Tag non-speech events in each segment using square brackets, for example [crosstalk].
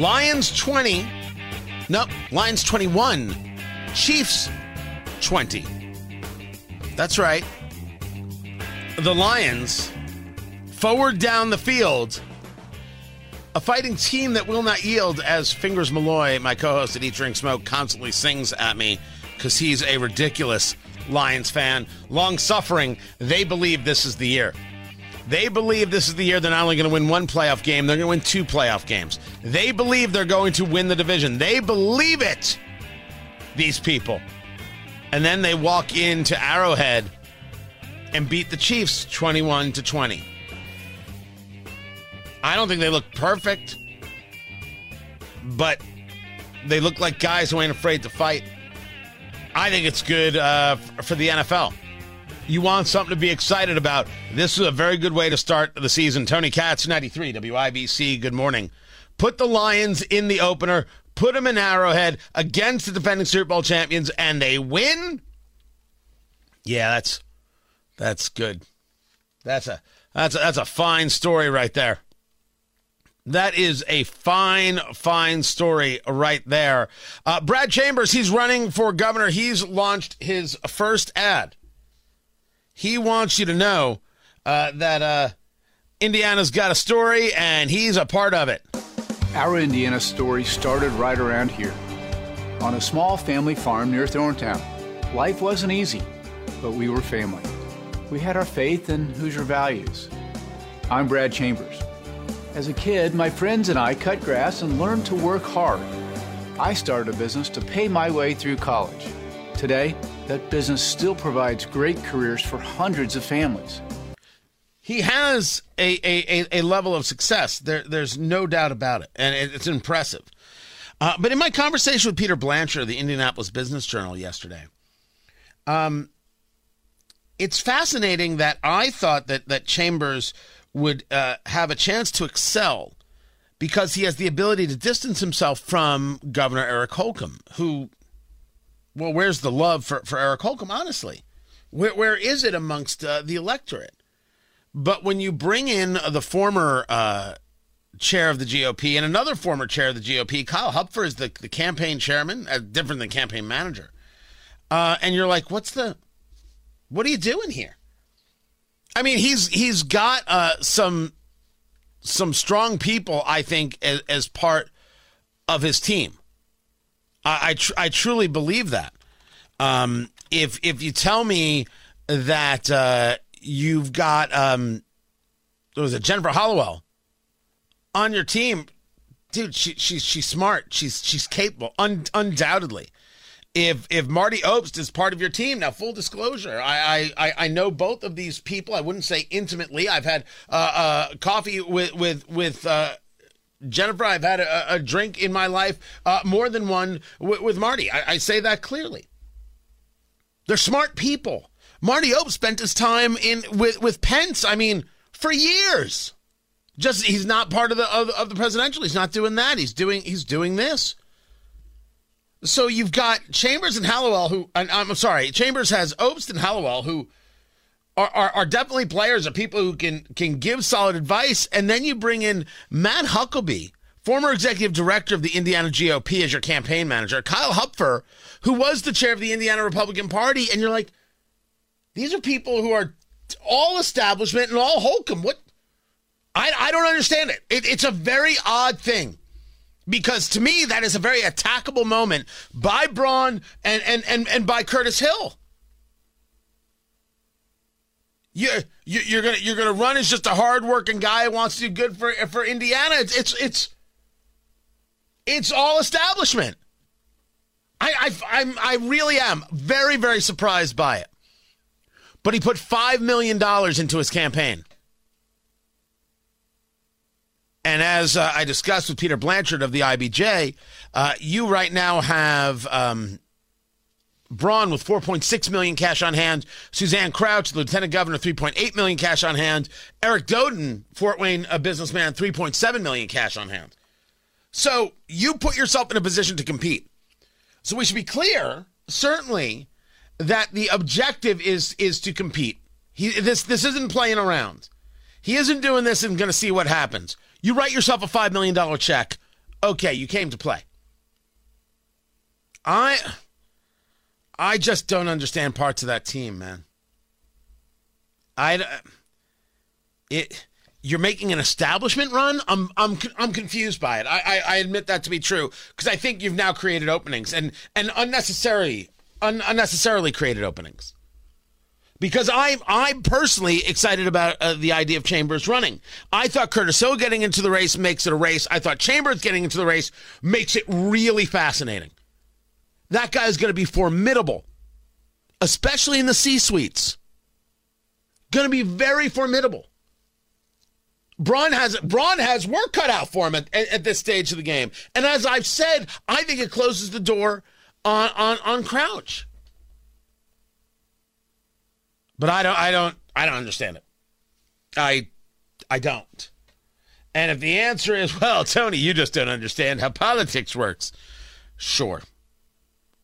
Lions 20. Nope, Lions 21. Chiefs 20. That's right. The Lions forward down the field. A fighting team that will not yield, as Fingers Malloy, my co host at Eat Drink Smoke, constantly sings at me because he's a ridiculous Lions fan. Long suffering, they believe this is the year. They believe this is the year they're not only going to win one playoff game, they're going to win two playoff games. They believe they're going to win the division. They believe it, these people. And then they walk into Arrowhead and beat the Chiefs 21 to 20. I don't think they look perfect, but they look like guys who ain't afraid to fight. I think it's good uh, for the NFL you want something to be excited about, this is a very good way to start the season. Tony Katz, 93, WIBC, good morning. Put the Lions in the opener, put them in Arrowhead against the defending Super Bowl champions, and they win. Yeah, that's that's good. That's a that's a, that's a fine story right there. That is a fine, fine story right there. Uh, Brad Chambers, he's running for governor. He's launched his first ad he wants you to know uh, that uh, Indiana's got a story and he's a part of it. Our Indiana story started right around here on a small family farm near Thorntown. Life wasn't easy, but we were family. We had our faith and Hoosier values. I'm Brad Chambers. As a kid, my friends and I cut grass and learned to work hard. I started a business to pay my way through college. Today, that business still provides great careers for hundreds of families. He has a, a, a level of success. There, there's no doubt about it, and it's impressive. Uh, but in my conversation with Peter Blanchard, the Indianapolis Business Journal, yesterday, um, it's fascinating that I thought that that Chambers would uh, have a chance to excel because he has the ability to distance himself from Governor Eric Holcomb, who well, where's the love for, for Eric Holcomb, honestly? Where, where is it amongst uh, the electorate? But when you bring in the former uh, chair of the GOP and another former chair of the GOP, Kyle Hupfer is the, the campaign chairman, uh, different than campaign manager. Uh, and you're like, what's the, what are you doing here? I mean, he's he's got uh, some some strong people, I think, as, as part of his team. I I, tr- I truly believe that. Um, if if you tell me that uh, you've got um, was it Jennifer Hallowell on your team, dude? She, she's she's smart. She's she's capable, un- undoubtedly. If if Marty Obst is part of your team now, full disclosure, I I, I know both of these people. I wouldn't say intimately. I've had uh, uh, coffee with with with uh, Jennifer, I've had a, a drink in my life, uh, more than one with, with Marty. I, I, say that clearly. They're smart people. Marty Obst spent his time in with with Pence. I mean, for years. Just he's not part of the of, of the presidential. He's not doing that. He's doing he's doing this. So you've got Chambers and Hallowell, who I'm sorry, Chambers has Obst and Hallowell, who are, are, are definitely players, are people who can can give solid advice. And then you bring in Matt Huckleby, former executive director of the Indiana GOP, as your campaign manager, Kyle Hupfer, who was the chair of the Indiana Republican Party, and you're like, these are people who are all establishment and all Holcomb. What? I, I don't understand it. it. It's a very odd thing because to me that is a very attackable moment by Braun and and and, and by Curtis Hill. You, you you're gonna you're gonna run as just a hardworking guy who wants to do good for for Indiana. It's it's it's It's all establishment. I, I, I'm, I really am very, very surprised by it. But he put $5 million into his campaign. And as uh, I discussed with Peter Blanchard of the IBJ, uh, you right now have um, Braun with 4.6 million cash on hand, Suzanne Crouch, the lieutenant governor, 3.8 million cash on hand, Eric Doden, Fort Wayne a businessman, 3.7 million cash on hand. So you put yourself in a position to compete. So we should be clear, certainly, that the objective is is to compete. He this this isn't playing around. He isn't doing this and going to see what happens. You write yourself a $5 million check. Okay, you came to play. I I just don't understand parts of that team, man. I it you're making an establishment run. I'm I'm I'm confused by it. I I, I admit that to be true because I think you've now created openings and and unnecessary un, unnecessarily created openings because I, I'm personally excited about uh, the idea of Chambers running. I thought Curtis Hill getting into the race makes it a race. I thought Chambers getting into the race makes it really fascinating. That guy is going to be formidable, especially in the C suites. Going to be very formidable. Braun has Braun has work cut out for him at, at, this stage of the game, and as I've said, I think it closes the door on on on Crouch. But I don't I don't I don't understand it. I I don't. And if the answer is, [laughs] well, Tony, you just don't understand how politics works. Sure.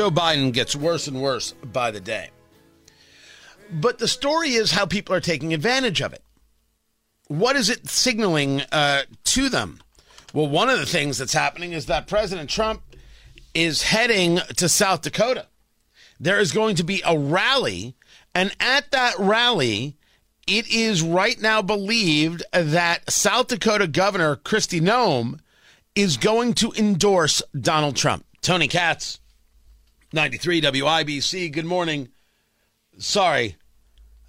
Joe Biden gets worse and worse by the day. But the story is how people are taking advantage of it. What is it signaling uh, to them? Well, one of the things that's happening is that President Trump is heading to South Dakota. There is going to be a rally, and at that rally, it is right now believed that South Dakota Governor Kristi Noem is going to endorse Donald Trump. Tony Katz, 93 WIBC. Good morning. Sorry,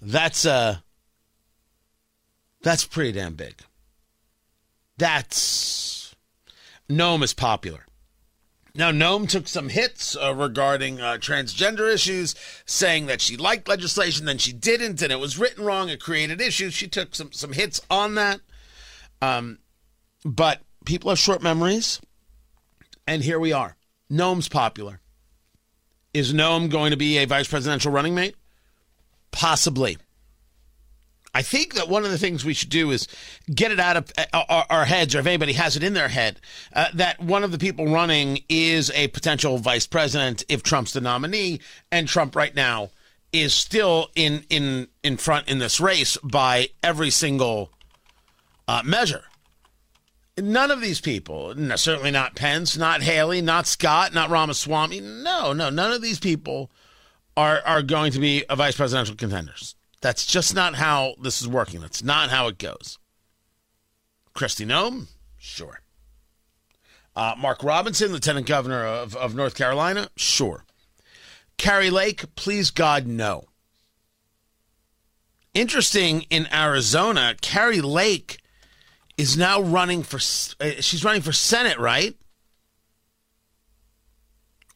that's uh that's pretty damn big. That's Noem is popular. Now, Noem took some hits uh, regarding uh, transgender issues, saying that she liked legislation, then she didn't, and it was written wrong. It created issues. She took some some hits on that. Um, but people have short memories, and here we are. Noem's popular. Is Noem going to be a vice presidential running mate? Possibly. I think that one of the things we should do is get it out of uh, our, heads, or if anybody has it in their head, uh, that one of the people running is a potential vice president if Trump's the nominee, and Trump right now is still in in in front in this race by every single uh, measure. None of these people, no, certainly not Pence, not Haley, not Scott, not Ramaswamy. No, no, none of these people are are going to be a vice presidential contenders. That's just not how this is working. That's not how it goes. Kristi Noem, sure. Uh, Mark Robinson, Lieutenant Governor of, of North Carolina, sure. Kari Lake, please God, no. Interesting in Arizona, Kari Lake is now running for uh, she's running for Senate, right?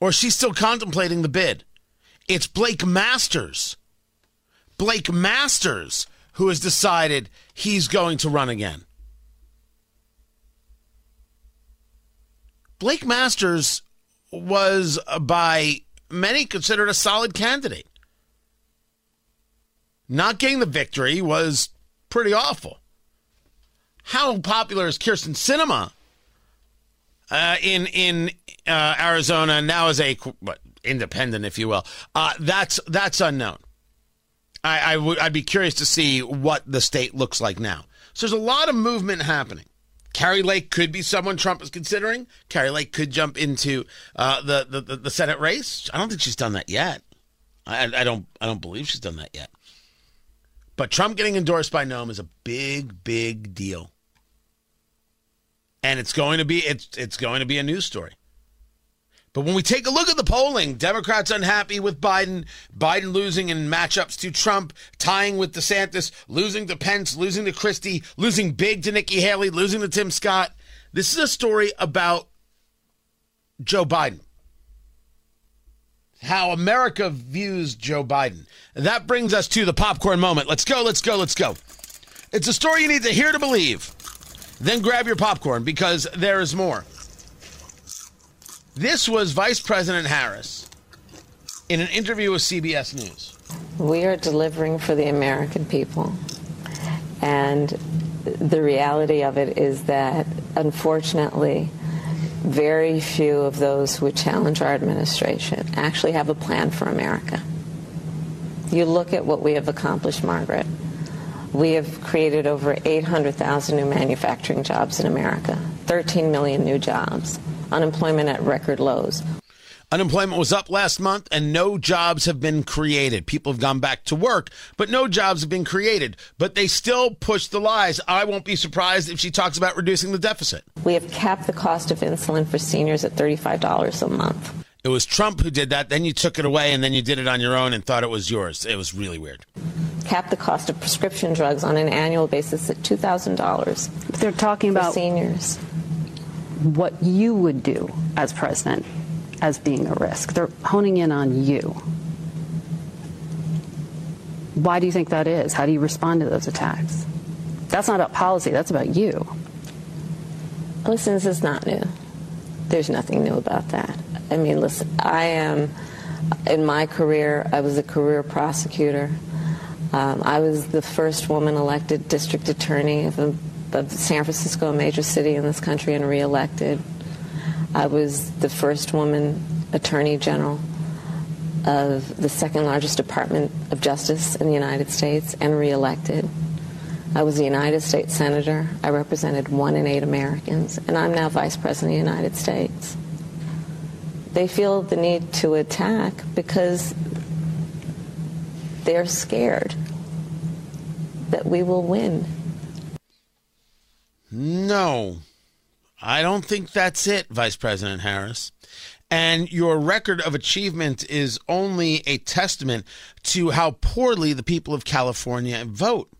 Or she's still contemplating the bid. It's Blake Masters. Blake Masters who has decided he's going to run again. Blake Masters was uh, by many considered a solid candidate. Not getting the victory was pretty awful. How popular is Kyrsten Sinema uh, in in uh, Arizona now as a what, independent, if you will? Uh, that's that's unknown. I, I would I'd be curious to see what the state looks like now. So there's a lot of movement happening. Kari Lake could be someone Trump is considering. Kari Lake could jump into uh, the, the the Senate race. I don't think she's done that yet. I, I don't I don't believe she's done that yet. But Trump getting endorsed by Noem is a big big deal, and it's going to be it's it's going to be a news story. But when we take a look at the polling, Democrats unhappy with Biden, Biden losing in matchups to Trump, tying with DeSantis, losing to Pence, losing to Christie, losing big to Nikki Haley, losing to Tim Scott. This is a story about Joe Biden. How America views Joe Biden. That brings us to the popcorn moment. Let's go, let's go, let's go. It's a story you need to hear to believe. Then grab your popcorn because there is more. This was Vice President Harris in an interview with CBS News. We are delivering for the American people. And the reality of it is that, unfortunately, very few of those who challenge our administration actually have a plan for America. You look at what we have accomplished, Margaret. We have created over 800,000 new manufacturing jobs in America, 13 million new jobs unemployment at record lows. Unemployment was up last month and no jobs have been created. People have gone back to work, but no jobs have been created. But they still push the lies. I won't be surprised if she talks about reducing the deficit. We have capped the cost of insulin for seniors at $35 a month. It was Trump who did that. Then you took it away and then you did it on your own and thought it was yours. It was really weird. Cap the cost of prescription drugs on an annual basis at $2,000. They're talking about seniors what you would do as president as being a risk. They're honing in on you. Why do you think that is? How do you respond to those attacks? That's not about policy, that's about you. Listen, this is not new. There's nothing new about that. I mean, listen, I am, in my career, I was a career prosecutor. Um, I was the first woman elected district attorney of a of San Francisco, a major city in this country, and reelected. I was the first woman attorney general of the second largest Department of Justice in the United States and reelected. I was a United States Senator. I represented one in eight Americans, and I'm now Vice President of the United States. They feel the need to attack because they're scared that we will win. No, I don't think that's it, Vice President Harris. And your record of achievement is only a testament to how poorly the people of California vote.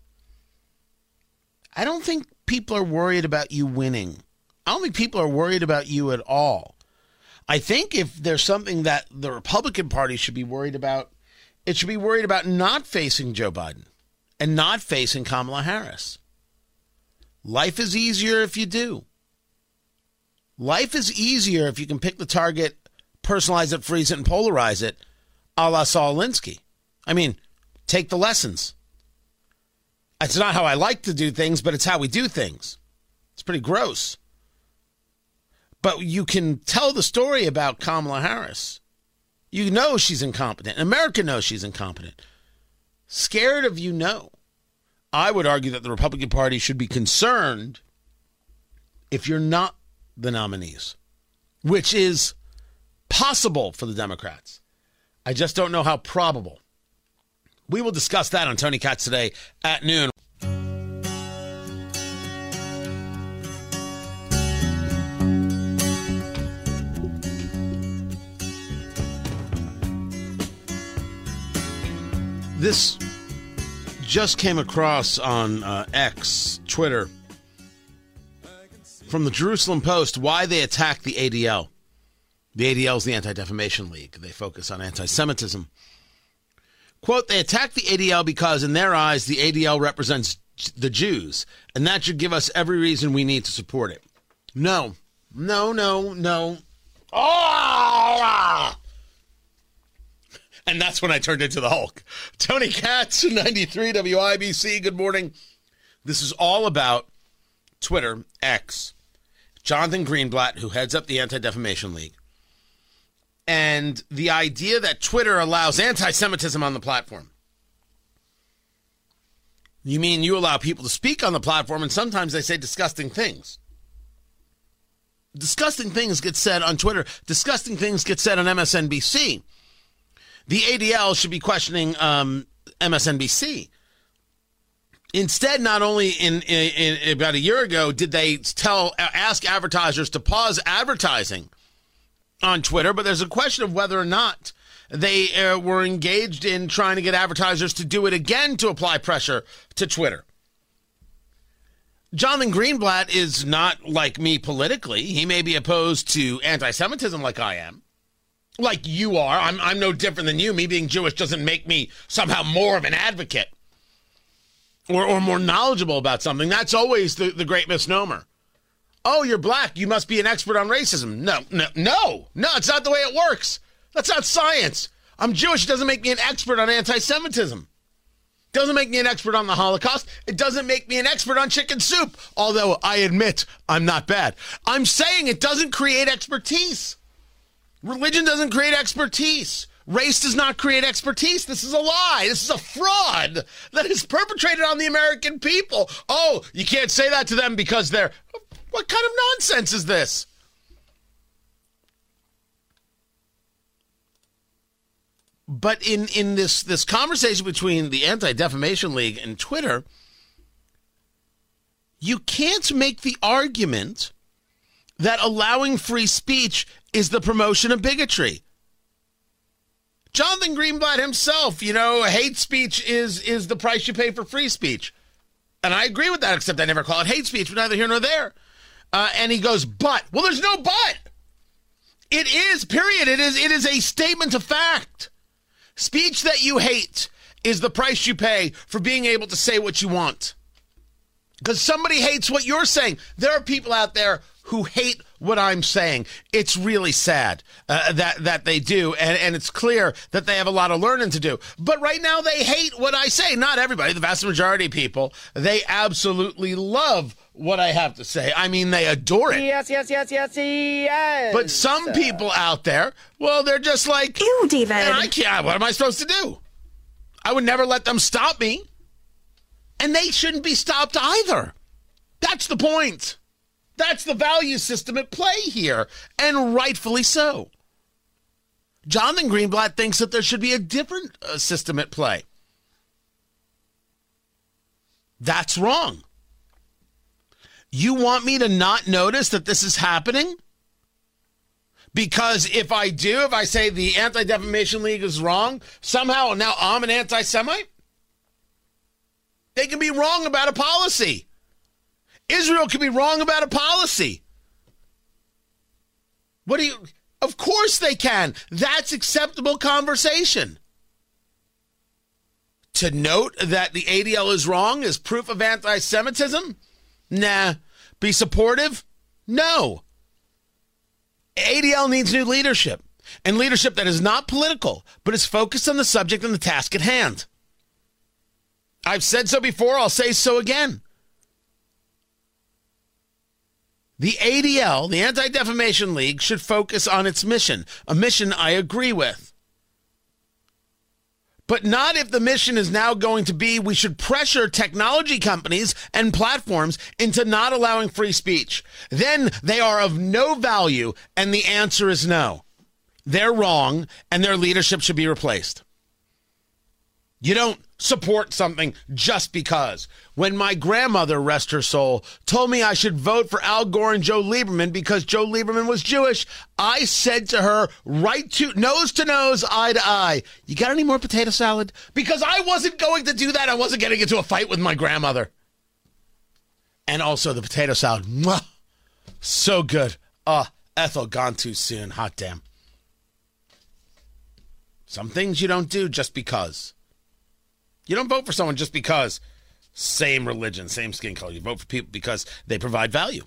I don't think people are worried about you winning. I don't think people are worried about you at all. I think if there's something that the Republican Party should be worried about, it should be worried about not facing Joe Biden and not facing Kamala Harris. Life is easier if you do. Life is easier if you can pick the target, personalize it, freeze it, and polarize it, a la Saul. I mean, take the lessons. It's not how I like to do things, but it's how we do things. It's pretty gross. But you can tell the story about Kamala Harris. You know she's incompetent. America knows she's incompetent. Scared of you know. I would argue that the Republican Party should be concerned if you're not the nominees, which is possible for the Democrats. I just don't know how probable. We will discuss that on Tony Katz today at noon. This just came across on uh, X, Twitter, from the Jerusalem Post why they attacked the ADL. The ADL is the Anti Defamation League. They focus on anti Semitism. Quote, they attacked the ADL because, in their eyes, the ADL represents the Jews, and that should give us every reason we need to support it. No, no, no, no. Oh! And that's when I turned into the Hulk. Tony Katz, 93 WIBC. Good morning. This is all about Twitter, X, Jonathan Greenblatt, who heads up the Anti Defamation League, and the idea that Twitter allows anti Semitism on the platform. You mean you allow people to speak on the platform and sometimes they say disgusting things? Disgusting things get said on Twitter, disgusting things get said on MSNBC. The ADL should be questioning um, MSNBC. Instead, not only in, in, in, about a year ago did they tell ask advertisers to pause advertising on Twitter, but there's a question of whether or not they uh, were engaged in trying to get advertisers to do it again to apply pressure to Twitter. Jonathan Greenblatt is not like me politically. He may be opposed to anti Semitism like I am, like you are. I'm, I'm no different than you. Me being Jewish doesn't make me somehow more of an advocate or, or more knowledgeable about something. That's always the, the great misnomer. Oh, you're black. You must be an expert on racism. No, no, no, no, it's not the way it works. That's not science. I'm Jewish. It doesn't make me an expert on anti Semitism. Doesn't make me an expert on the Holocaust. It doesn't make me an expert on chicken soup, although I admit I'm not bad. I'm saying it doesn't create expertise. Religion doesn't create expertise. Race does not create expertise. This is a lie. This is a fraud that is perpetrated on the American people. Oh, you can't say that to them because they're. What kind of nonsense is this? But in, in this, this conversation between the Anti Defamation League and Twitter, you can't make the argument that allowing free speech is the promotion of bigotry. Jonathan Greenblatt himself, you know, hate speech is is the price you pay for free speech. And I agree with that, except I never call it hate speech, but neither here nor there. Uh, and he goes, but. Well, there's no but. It is, period. It is, it is a statement of fact. Speech that you hate is the price you pay for being able to say what you want. Because somebody hates what you're saying. There are people out there who hate what I'm saying. It's really sad uh, that that they do, and, and it's clear that they have a lot of learning to do. But right now, they hate what I say. Not everybody, the vast majority of people, they absolutely love what I have to say. I mean, they adore it. Yes, yes, yes, yes, yes. But some people out there, well, they're just like, ew, David. And I can't. What am I supposed to do? I would never let them stop me, and they shouldn't be stopped either. That's the point. That's the value system at play here, and rightfully so. Jonathan Greenblatt thinks that there should be a different uh, system at play. That's wrong. You want me to not notice that this is happening? Because if I do, if I say the Anti Defamation League is wrong, somehow now I'm an anti Semite? They can be wrong about a policy. Israel can be wrong about a policy. What do you. Of course they can. That's acceptable conversation. To note that the ADL is wrong is proof of anti Semitism? Nah. Be supportive? No. ADL needs new leadership, and leadership that is not political, but is focused on the subject and the task at hand. I've said so before, I'll say so again. The ADL, the Anti Defamation League, should focus on its mission, a mission I agree with. But not if the mission is now going to be we should pressure technology companies and platforms into not allowing free speech. Then they are of no value, and the answer is no. They're wrong, and their leadership should be replaced. You don't support something just because. When my grandmother, rest her soul, told me I should vote for Al Gore and Joe Lieberman because Joe Lieberman was Jewish, I said to her, right to nose to nose, eye to eye, you got any more potato salad? Because I wasn't going to do that. I wasn't getting into a fight with my grandmother. And also the potato salad. Mwah, so good. Oh, Ethel gone too soon. Hot damn. Some things you don't do just because. You don't vote for someone just because same religion, same skin color. You vote for people because they provide value.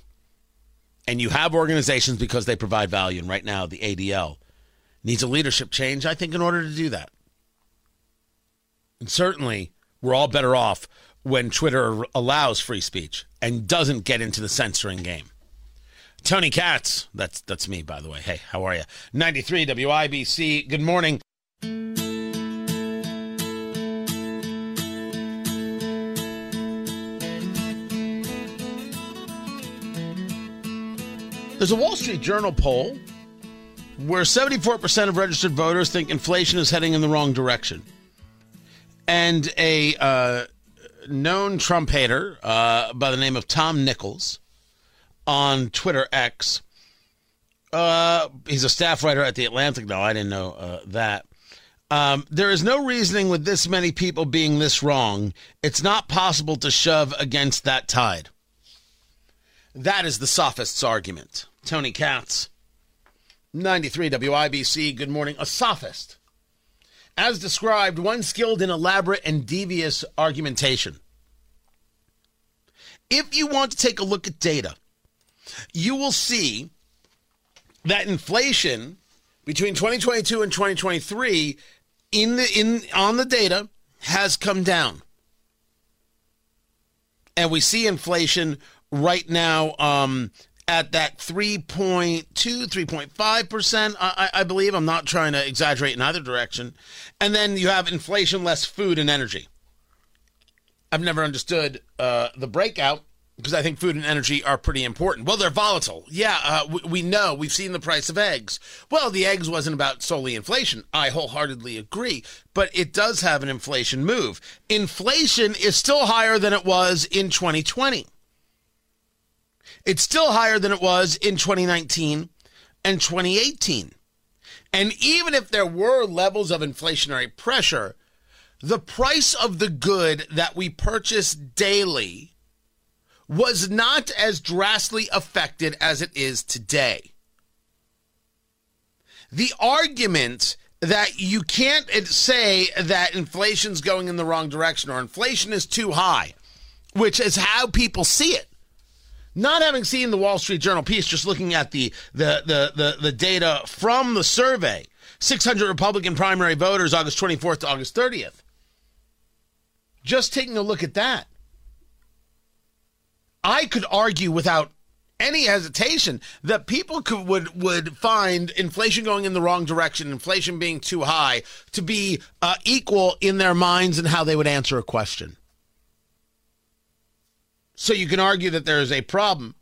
And you have organizations because they provide value. And right now, the ADL needs a leadership change, I think, in order to do that. And certainly, we're all better off when Twitter allows free speech and doesn't get into the censoring game. Tony Katz, that's that's me by the way. Hey, how are you? 93 WIBC. Good morning. There's a Wall Street Journal poll where 74% of registered voters think inflation is heading in the wrong direction. And a uh, known Trump hater uh, by the name of Tom Nichols on Twitter X, uh, he's a staff writer at The Atlantic now. I didn't know uh, that. Um, there is no reasoning with this many people being this wrong. It's not possible to shove against that tide. That is the sophist's argument. Tony Katz, 93 WIBC, good morning. A sophist. As described, one skilled in elaborate and devious argumentation. If you want to take a look at data, you will see that inflation between 2022 and 2023 in the in on the data has come down. And we see inflation right now um, at that 3.2, 3.5%, I, I believe. I'm not trying to exaggerate in either direction. And then you have inflation less food and energy. I've never understood uh, the breakout because I think food and energy are pretty important. Well, they're volatile. Yeah, uh, we, we, know. We've seen the price of eggs. Well, the eggs wasn't about solely inflation. I wholeheartedly agree. But it does have an inflation move. Inflation is still higher than it was in 2020. It's still higher than it was in 2019 and 2018. And even if there were levels of inflationary pressure, the price of the good that we purchase daily was not as drastically affected as it is today. The argument that you can't uh, say that inflation's going in the wrong direction or inflation is too high, which is how people see it. Not having seen the Wall Street Journal piece, just looking at the the the the, the data from the survey, 600 Republican primary voters, August 24th to August 30th. Just taking a look at that, I could argue without any hesitation that people could would would find inflation going in the wrong direction, inflation being too high, to be uh, equal in their minds and how they would answer a question. So you can argue that there is a problem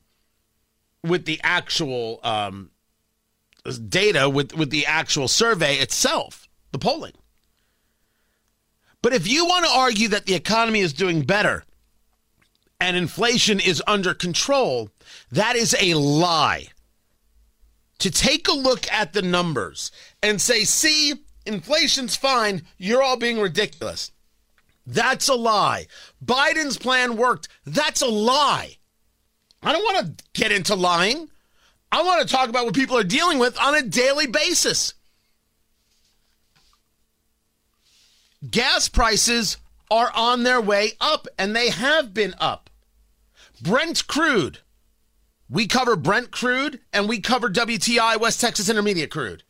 with the actual um, data, with with the actual survey itself, the polling. But if you want to argue that the economy is doing better and inflation is under control, that is a lie. To take a look at the numbers and say, see, inflation's fine, you're all being ridiculous. That's a lie. Biden's plan worked. That's a lie. I don't want to get into lying. I want to talk about what people are dealing with on a daily basis. Gas prices are on their way up, and they have been up. Brent crude. We cover Brent crude and we cover WTI, West Texas Intermediate crude.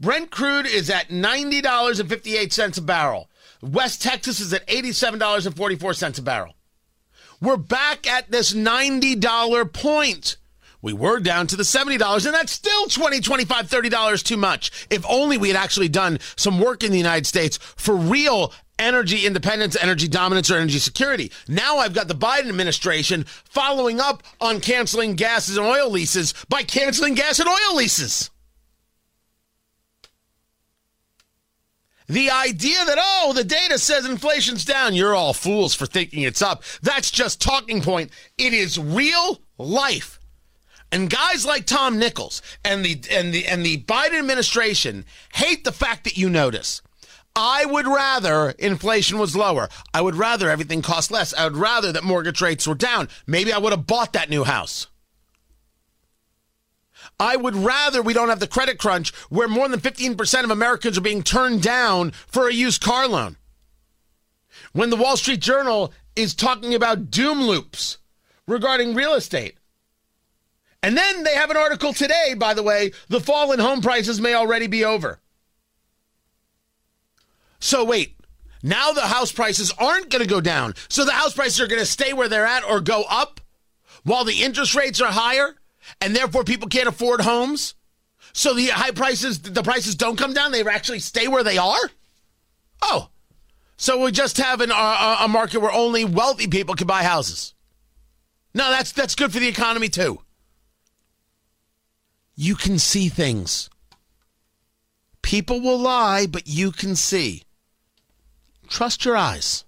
Brent crude is at $90.58 a barrel. West Texas is at $87.44 a barrel. We're back at this $90 point. We were down to the $70, and that's still $20, $25, $30 too much. If only we had actually done some work in the United States for real energy independence, energy dominance, or energy security. Now I've got the Biden administration following up on canceling gas and oil leases by canceling gas and oil leases. The idea that, oh, the data says inflation's down, you're all fools for thinking it's up. That's just talking point. It is real life. And guys like Tom Nichols and the and the and the Biden administration hate the fact that you notice. I would rather inflation was lower. I would rather everything cost less. I would rather that mortgage rates were down. Maybe I would have bought that new house. I would rather we don't have the credit crunch where more than 15% of Americans are being turned down for a used car loan. When the Wall Street Journal is talking about doom loops regarding real estate. And then they have an article today, by the way, the fall in home prices may already be over. So wait, Now the house prices aren't going to go down. So the house prices are going to stay where they're at or go up while the interest rates are higher and therefore people can't afford homes. So the high prices, the prices don't come down. They actually stay where they are. Oh, so we just have an, a market where only wealthy people can buy houses. No, that's that's good for the economy too. You can see things. People will lie, but you can see. Trust your eyes.